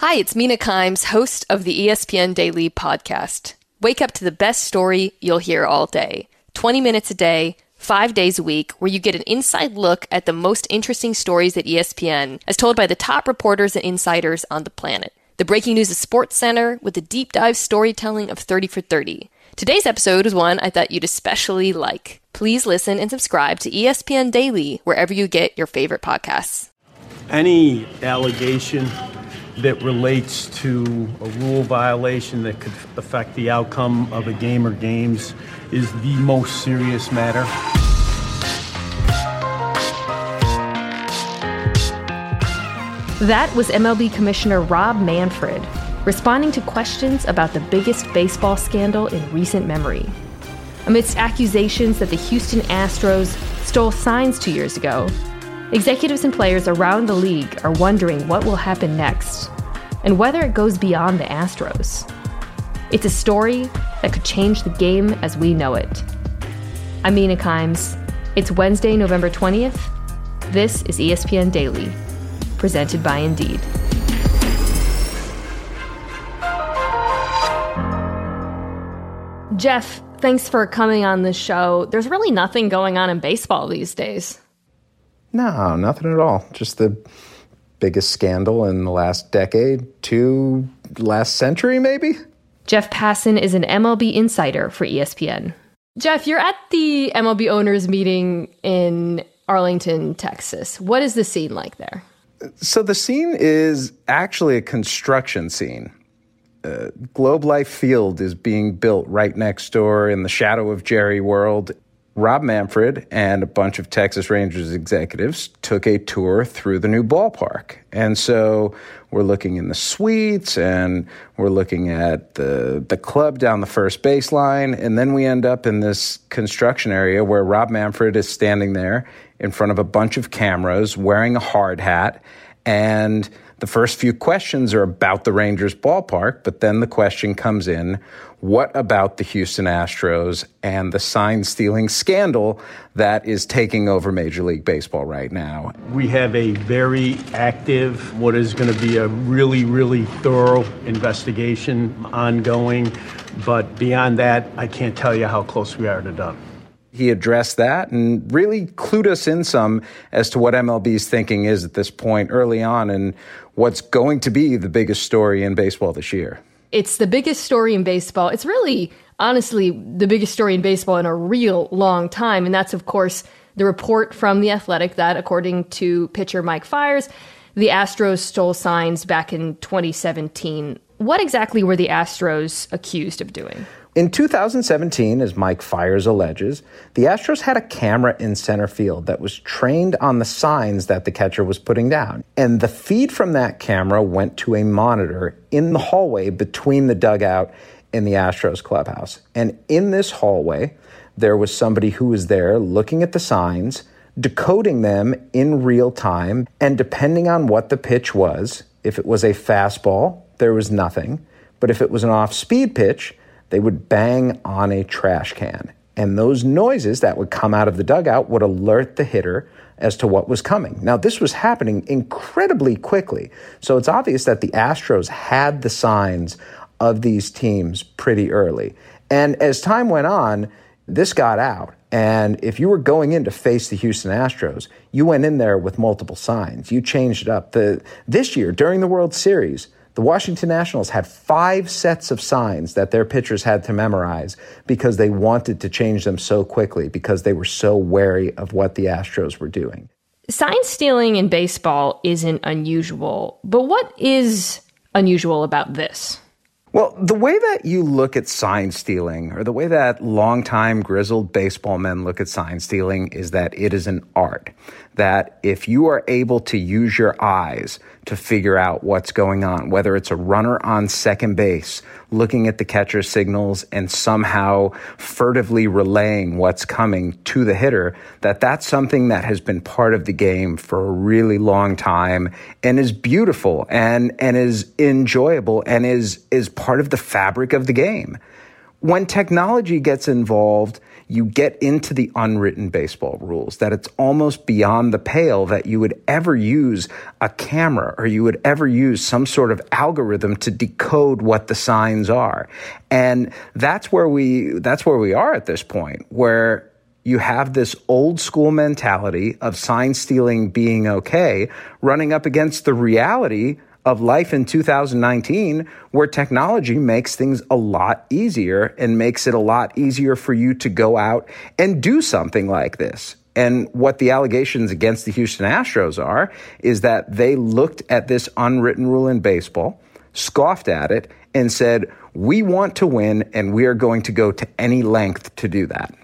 Hi, it's Mina Kimes, host of the ESPN Daily podcast. Wake up to the best story you'll hear all day. 20 minutes a day, five days a week, where you get an inside look at the most interesting stories at ESPN, as told by the top reporters and insiders on the planet. The breaking news of Sports Center with the deep dive storytelling of 30 for 30. Today's episode is one I thought you'd especially like. Please listen and subscribe to ESPN Daily wherever you get your favorite podcasts. Any allegation that relates to a rule violation that could affect the outcome of a game or games is the most serious matter. That was MLB Commissioner Rob Manfred responding to questions about the biggest baseball scandal in recent memory. Amidst accusations that the Houston Astros stole signs two years ago, Executives and players around the league are wondering what will happen next and whether it goes beyond the Astros. It's a story that could change the game as we know it. I'm Mina Kimes. It's Wednesday, November 20th. This is ESPN Daily, presented by Indeed. Jeff, thanks for coming on the show. There's really nothing going on in baseball these days. No, nothing at all. Just the biggest scandal in the last decade, to last century, maybe? Jeff Passan is an MLB insider for ESPN. Jeff, you're at the MLB owners meeting in Arlington, Texas. What is the scene like there? So the scene is actually a construction scene. Uh, Globe Life Field is being built right next door in the shadow of Jerry World. Rob Manfred and a bunch of Texas Rangers executives took a tour through the new ballpark. And so we're looking in the suites and we're looking at the, the club down the first baseline. And then we end up in this construction area where Rob Manfred is standing there in front of a bunch of cameras wearing a hard hat. And the first few questions are about the Rangers ballpark, but then the question comes in what about the Houston Astros and the sign stealing scandal that is taking over Major League Baseball right now? We have a very active, what is going to be a really, really thorough investigation ongoing. But beyond that, I can't tell you how close we are to done he addressed that and really clued us in some as to what MLB's thinking is at this point early on and what's going to be the biggest story in baseball this year. It's the biggest story in baseball. It's really, honestly, the biggest story in baseball in a real long time. And that's, of course, the report from The Athletic that, according to pitcher Mike Fiers, the Astros stole signs back in 2017. What exactly were the Astros accused of doing? In 2017, as Mike Fiers alleges, the Astros had a camera in center field that was trained on the signs that the catcher was putting down. And the feed from that camera went to a monitor in the hallway between the dugout and the Astros clubhouse. And in this hallway, there was somebody who was there looking at the signs, decoding them in real time, and depending on what the pitch was, if it was a fastball, there was nothing. But if it was an off speed pitch, they would bang on a trash can. And those noises that would come out of the dugout would alert the hitter as to what was coming. Now, this was happening incredibly quickly. So it's obvious that the Astros had the signs of these teams pretty early. And as time went on, this got out. And if you were going in to face the Houston Astros, you went in there with multiple signs. You changed it up. The, this year, during the World Series, the Washington Nationals had five sets of signs that their pitchers had to memorize because they wanted to change them so quickly because they were so wary of what the Astros were doing. Sign stealing in baseball isn't unusual, but what is unusual about this? Well, the way that you look at sign stealing, or the way that longtime grizzled baseball men look at sign stealing, is that it is an art. That if you are able to use your eyes to figure out what's going on, whether it's a runner on second base looking at the catcher signals and somehow furtively relaying what's coming to the hitter, that that's something that has been part of the game for a really long time and is beautiful and, and is enjoyable and is, is part of the fabric of the game. When technology gets involved, you get into the unwritten baseball rules, that it's almost beyond the pale that you would ever use a camera or you would ever use some sort of algorithm to decode what the signs are. And that's where we, that's where we are at this point, where you have this old school mentality of sign stealing being okay running up against the reality of life in 2019 where technology makes things a lot easier and makes it a lot easier for you to go out and do something like this. And what the allegations against the Houston Astros are is that they looked at this unwritten rule in baseball, scoffed at it, and said, We want to win, and we are going to go to any length to do that.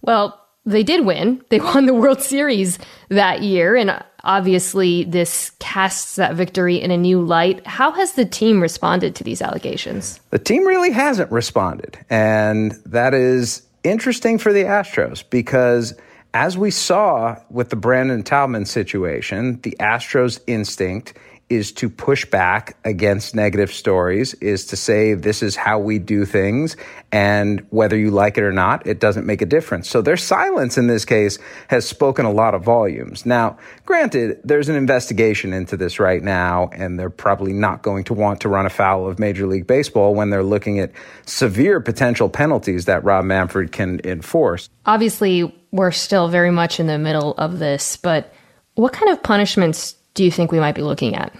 Well, they did win. They won the World Series that year. And obviously, this casts that victory in a new light. How has the team responded to these allegations? The team really hasn't responded. And that is interesting for the Astros because, as we saw with the Brandon Taubman situation, the Astros' instinct is to push back against negative stories, is to say this is how we do things, and whether you like it or not, it doesn't make a difference. So their silence in this case has spoken a lot of volumes. Now, granted, there's an investigation into this right now, and they're probably not going to want to run afoul of Major League Baseball when they're looking at severe potential penalties that Rob Manfred can enforce. Obviously, we're still very much in the middle of this, but what kind of punishments do you think we might be looking at?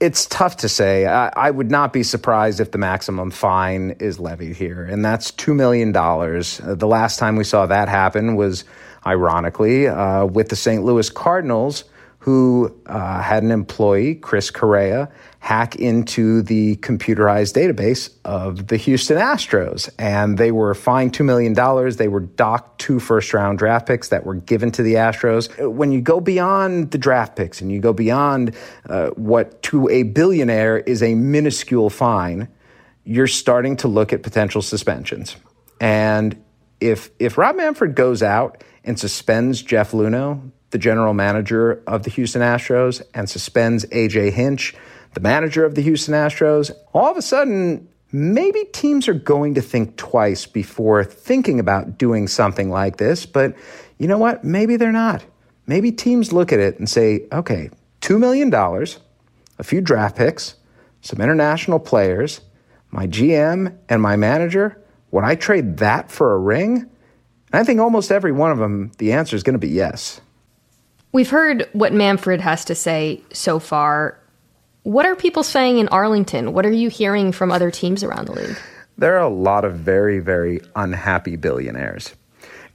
It's tough to say. I, I, would not be surprised if the maximum fine is levied here, and that's $2 million. Uh, the last time we saw that happen was, ironically, uh, with the St. Louis Cardinals who uh, had an employee, Chris Correa, hack into the computerized database of the Houston Astros. And they were fined $2 million. They were docked two first round draft picks that were given to the Astros. When you go beyond the draft picks and you go beyond uh, what to a billionaire is a minuscule fine, you're starting to look at potential suspensions. And if, if Rob Manfred goes out and suspends Jeff Luhnow, the general manager of the Houston Astros, and suspends AJ Hinch, the manager of the Houston Astros, all of a sudden, maybe teams are going to think twice before thinking about doing something like this. But you know what? Maybe they're not. Maybe teams look at it and say, okay, $2 million, a few draft picks, some international players, my GM and my manager, would I trade that for a ring? And I think almost every one of them, the answer is going to be yes. We've heard what Manfred has to say so far. What are people saying in Arlington? What are you hearing from other teams around the league? There are a lot of very, very unhappy billionaires.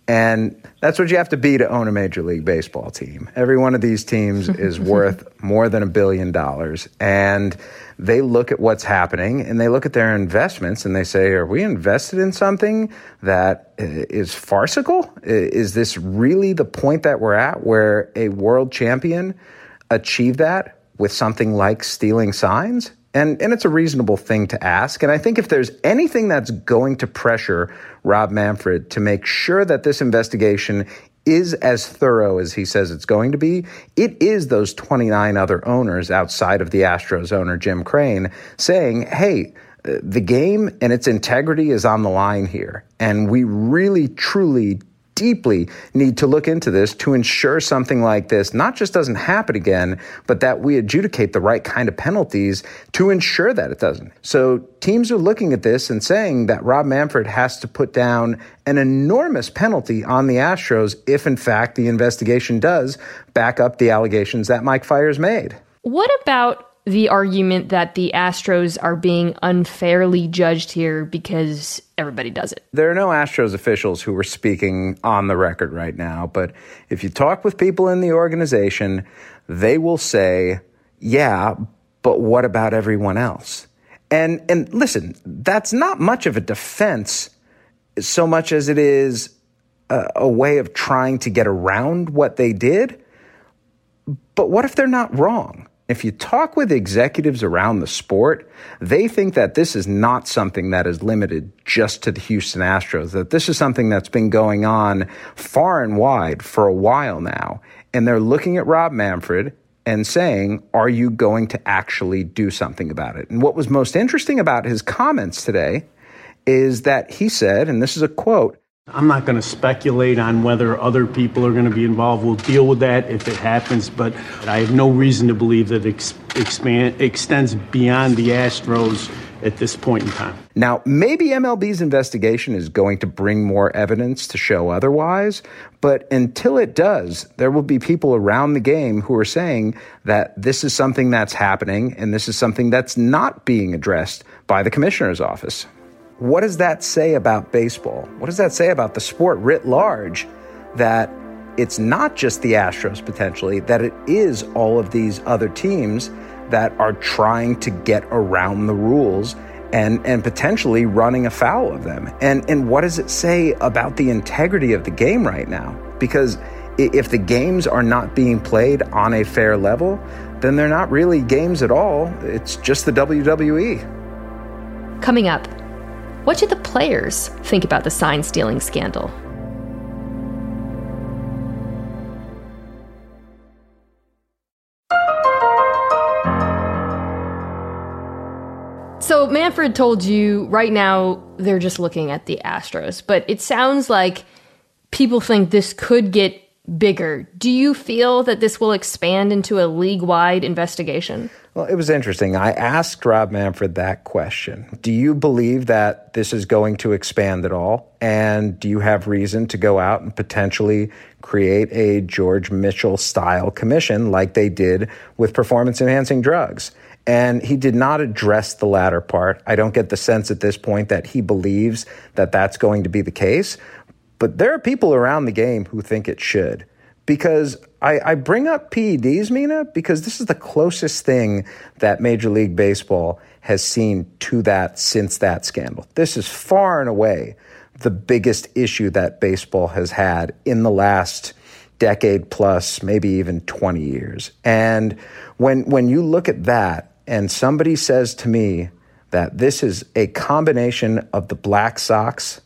And that's what you have to be to own a Major League Baseball team. Every one of these teams is worth more than a billion dollars. And they look at what's happening and they look at their investments and they say, are we invested in something that is farcical? Is this really the point that we're at where a world champion achieved that with something like stealing signs? And, and it's a reasonable thing to ask. And I think if there's anything that's going to pressure Rob Manfred to make sure that this investigation is as thorough as he says it's going to be, it is those 29 other owners outside of the Astros owner, Jim Crane, saying, hey, uh, the game and its integrity is on the line here. And we really, truly deeply need to look into this to ensure something like this not just doesn't happen again, but that we adjudicate the right kind of penalties to ensure that it doesn't. So teams are looking at this and saying that Rob Manfred has to put down an enormous penalty on the Astros if, in fact, the investigation does back up the allegations that Mike Fiers made. What about the argument that the Astros are being unfairly judged here because everybody does it. There are no Astros officials who are speaking on the record right now, but if you talk with people in the organization, they will say, yeah, but what about everyone else? And, and listen, that's not much of a defense so much as it is a, a way of trying to get around what they did. But what if they're not wrong? If you talk with executives around the sport, they think that this is not something that is limited just to the Houston Astros, that this is something that's been going on far and wide for a while now. And they're looking at Rob Manfred and saying, Are you going to actually do something about it? And what was most interesting about his comments today is that he said, and this is a quote, I'm not going to speculate on whether other people are going to be involved. We'll deal with that if it happens, but I have no reason to believe that it ex- expand, extends beyond the Astros at this point in time. Now, maybe MLB's investigation is going to bring more evidence to show otherwise, but until it does, there will be people around the game who are saying that this is something that's happening and this is something that's not being addressed by the commissioner's office. What does that say about baseball? What does that say about the sport writ large that it's not just the Astros potentially, that it is all of these other teams that are trying to get around the rules and, and potentially running afoul of them? And, and what does it say about the integrity of the game right now? Because if the games are not being played on a fair level, then they're not really games at all. It's just the WWE. Coming up, what should the players think about the sign stealing scandal? So Manfred told you right now they're just looking at the Astros, but it sounds like people think this could get bigger. Do you feel that this will expand into a league wide investigation? Well, it was interesting. I asked Rob Manfred that question. Do you believe that this is going to expand at all? And do you have reason to go out and potentially create a George Mitchell style commission like they did with performance enhancing drugs? And he did not address the latter part. I don't get the sense at this point that he believes that that's going to be the case. But there are people around the game who think it should. Because I, I, bring up PEDs, Mina, because this is the closest thing that Major League Baseball has seen to that since that scandal. This is far and away the biggest issue that baseball has had in the last decade plus, maybe even 20 years. And when, when you look at that and somebody says to me that this is a combination of the Black Sox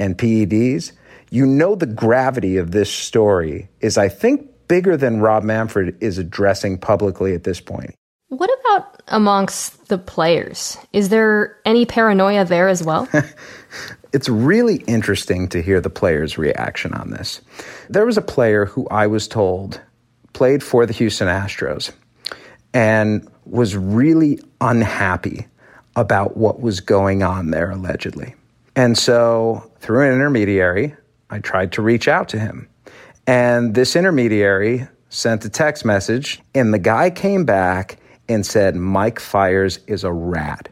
and PEDs, you know the gravity of this story is, I think, bigger than Rob Manfred is addressing publicly at this point. What about amongst the players? Is there any paranoia there as well? it's really interesting to hear the players' reaction on this. There was a player who I was told played for the Houston Astros and was really unhappy about what was going on there allegedly. And so, through an intermediary, I tried to reach out to him. And this intermediary sent a text message, and the guy came back and said, Mike Fiers is a rat.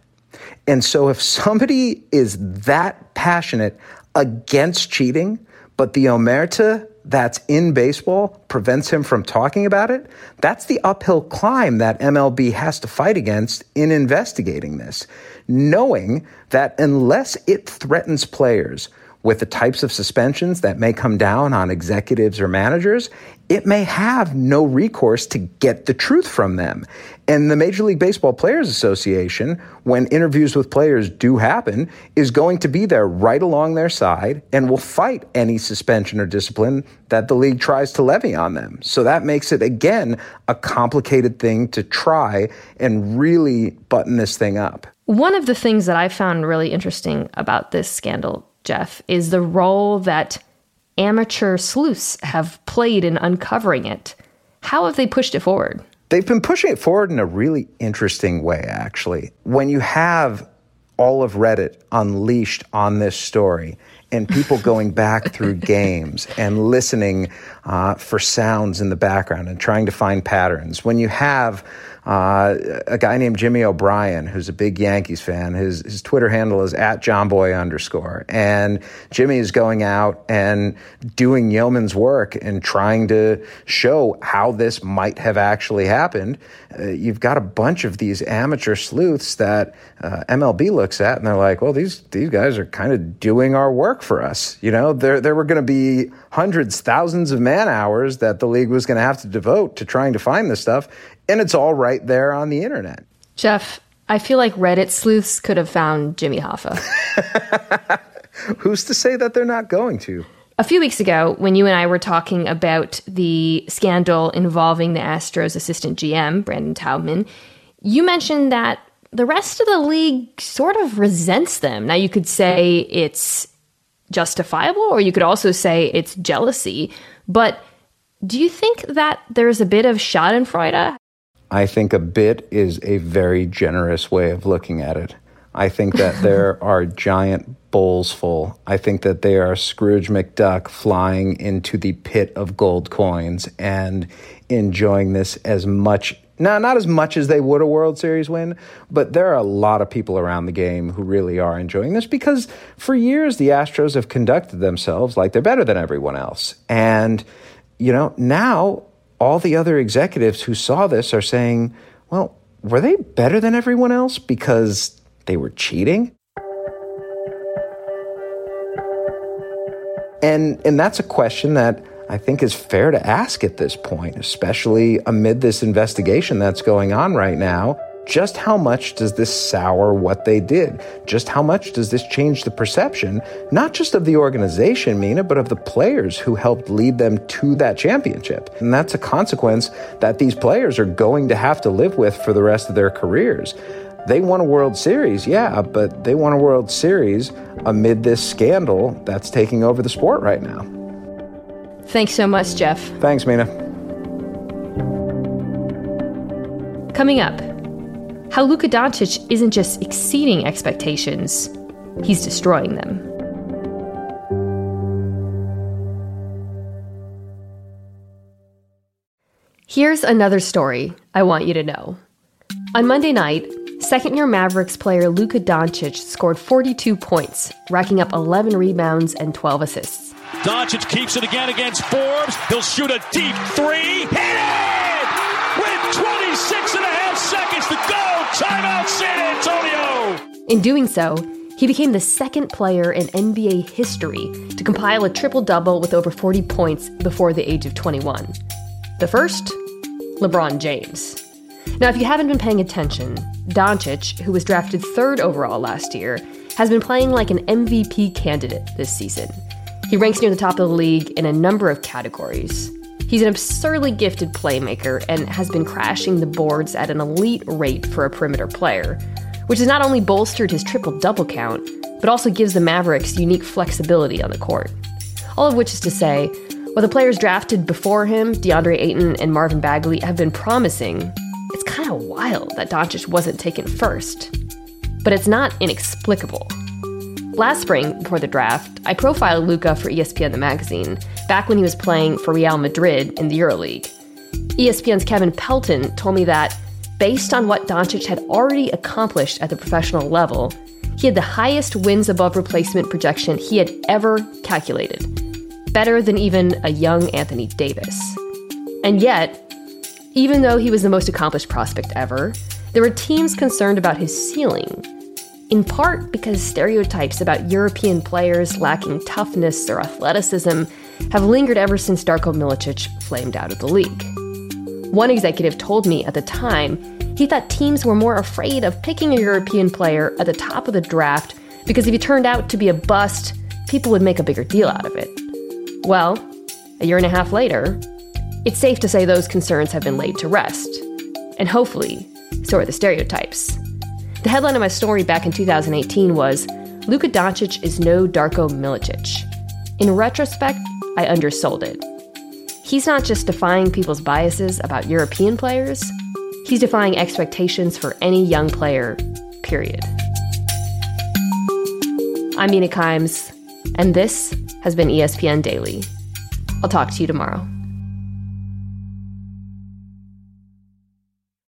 And so, if somebody is that passionate against cheating, but the omerta that's in baseball prevents him from talking about it, that's the uphill climb that MLB has to fight against in investigating this, knowing that unless it threatens players with the types of suspensions that may come down on executives or managers, it may have no recourse to get the truth from them. And the Major League Baseball Players Association, when interviews with players do happen, is going to be there right along their side and will fight any suspension or discipline that the league tries to levy on them. So that makes it, again, a complicated thing to try and really button this thing up. One of the things that I found really interesting about this scandal Jeff, is the role that amateur sleuths have played in uncovering it. How have they pushed it forward? They've been pushing it forward in a really interesting way, actually. When you have all of Reddit unleashed on this story and people going back through games and listening uh, for sounds in the background and trying to find patterns, when you have uh, a guy named Jimmy O'Brien, who's a big Yankees fan. His his Twitter handle is at Jomboy underscore, and Jimmy is going out and doing yeoman's work and trying to show how this might have actually happened. Uh, you've got a bunch of these amateur sleuths that uh, MLB looks at, and they're like, "Well, these these guys are kind of doing our work for us." You know, there there were going to be hundreds, thousands of man hours that the league was going to have to devote to trying to find this stuff and it's all right there on the internet. Jeff, I feel like Reddit sleuths could have found Jimmy Hoffa. Who's to say that they're not going to? A few weeks ago, when you and I were talking about the scandal involving the Astros assistant GM, Brandon Taubman, you mentioned that the rest of the league sort of resents them. Now, you could say it's justifiable, or you could also say it's jealousy. But do you think that there's a bit of Schadenfreude? I think a bit is a very generous way of looking at it. I think that there are giant bowls full. I think that they are Scrooge McDuck flying into the pit of gold coins and enjoying this as much now, not as much as they would a World Series win, but there are a lot of people around the game who really are enjoying this because for years the Astros have conducted themselves like they're better than everyone else. And, you know, now all the other executives who saw this are saying, well, were they better than everyone else because they were cheating? And and that's a question that I think is fair to ask at this point, especially amid this investigation that's going on right now. Just how much does this sour what they did? Just how much does this change the perception, not just of the organization, Mina, but of the players who helped lead them to that championship? And that's a consequence that these players are going to have to live with for the rest of their careers. They won a World Series, yeah, but they won a World Series amid this scandal that's taking over the sport right now. Thanks so much, Jeff. Thanks, Mina. Coming up, how Luka Doncic isn't just exceeding expectations, he's destroying them. Here's another story I want you to know. On Monday night, second year Mavericks player Luka Doncic scored 42 points, racking up 11 rebounds and 12 assists. Doncic keeps it again against Forbes. He'll shoot a deep three. Hit it! With 26 and a half seconds to go. Timeout San Antonio. In doing so, he became the second player in NBA history to compile a triple double with over 40 points before the age of 21. The first? LeBron James. Now, if you haven't been paying attention, Doncic, who was drafted third overall last year, has been playing like an MVP candidate this season. He ranks near the top of the league in a number of categories. He's an absurdly gifted playmaker and has been crashing the boards at an elite rate for a perimeter player, which has not only bolstered his triple double count, but also gives the Mavericks unique flexibility on the court. All of which is to say, while the players drafted before him, DeAndre Ayton and Marvin Bagley, have been promising, it's kind of wild that Doncic wasn't taken first. But it's not inexplicable. Last spring, before the draft, I profiled Luka for ESPN the magazine, back when he was playing for Real Madrid in the EuroLeague. ESPN's Kevin Pelton told me that, based on what Doncic had already accomplished at the professional level, he had the highest wins above replacement projection he had ever calculated, better than even a young Anthony Davis. And yet, even though he was the most accomplished prospect ever, there were teams concerned about his ceiling in part because stereotypes about European players lacking toughness or athleticism have lingered ever since Darko Milicic flamed out of the league. One executive told me at the time he thought teams were more afraid of picking a European player at the top of the draft because if he turned out to be a bust, people would make a bigger deal out of it. Well, a year and a half later, it's safe to say those concerns have been laid to rest. And hopefully, so are the stereotypes. The headline of my story back in 2018 was Luka Doncic is no Darko Milicic. In retrospect, I undersold it. He's not just defying people's biases about European players, he's defying expectations for any young player, period. I'm Mina Kimes, and this has been ESPN Daily. I'll talk to you tomorrow.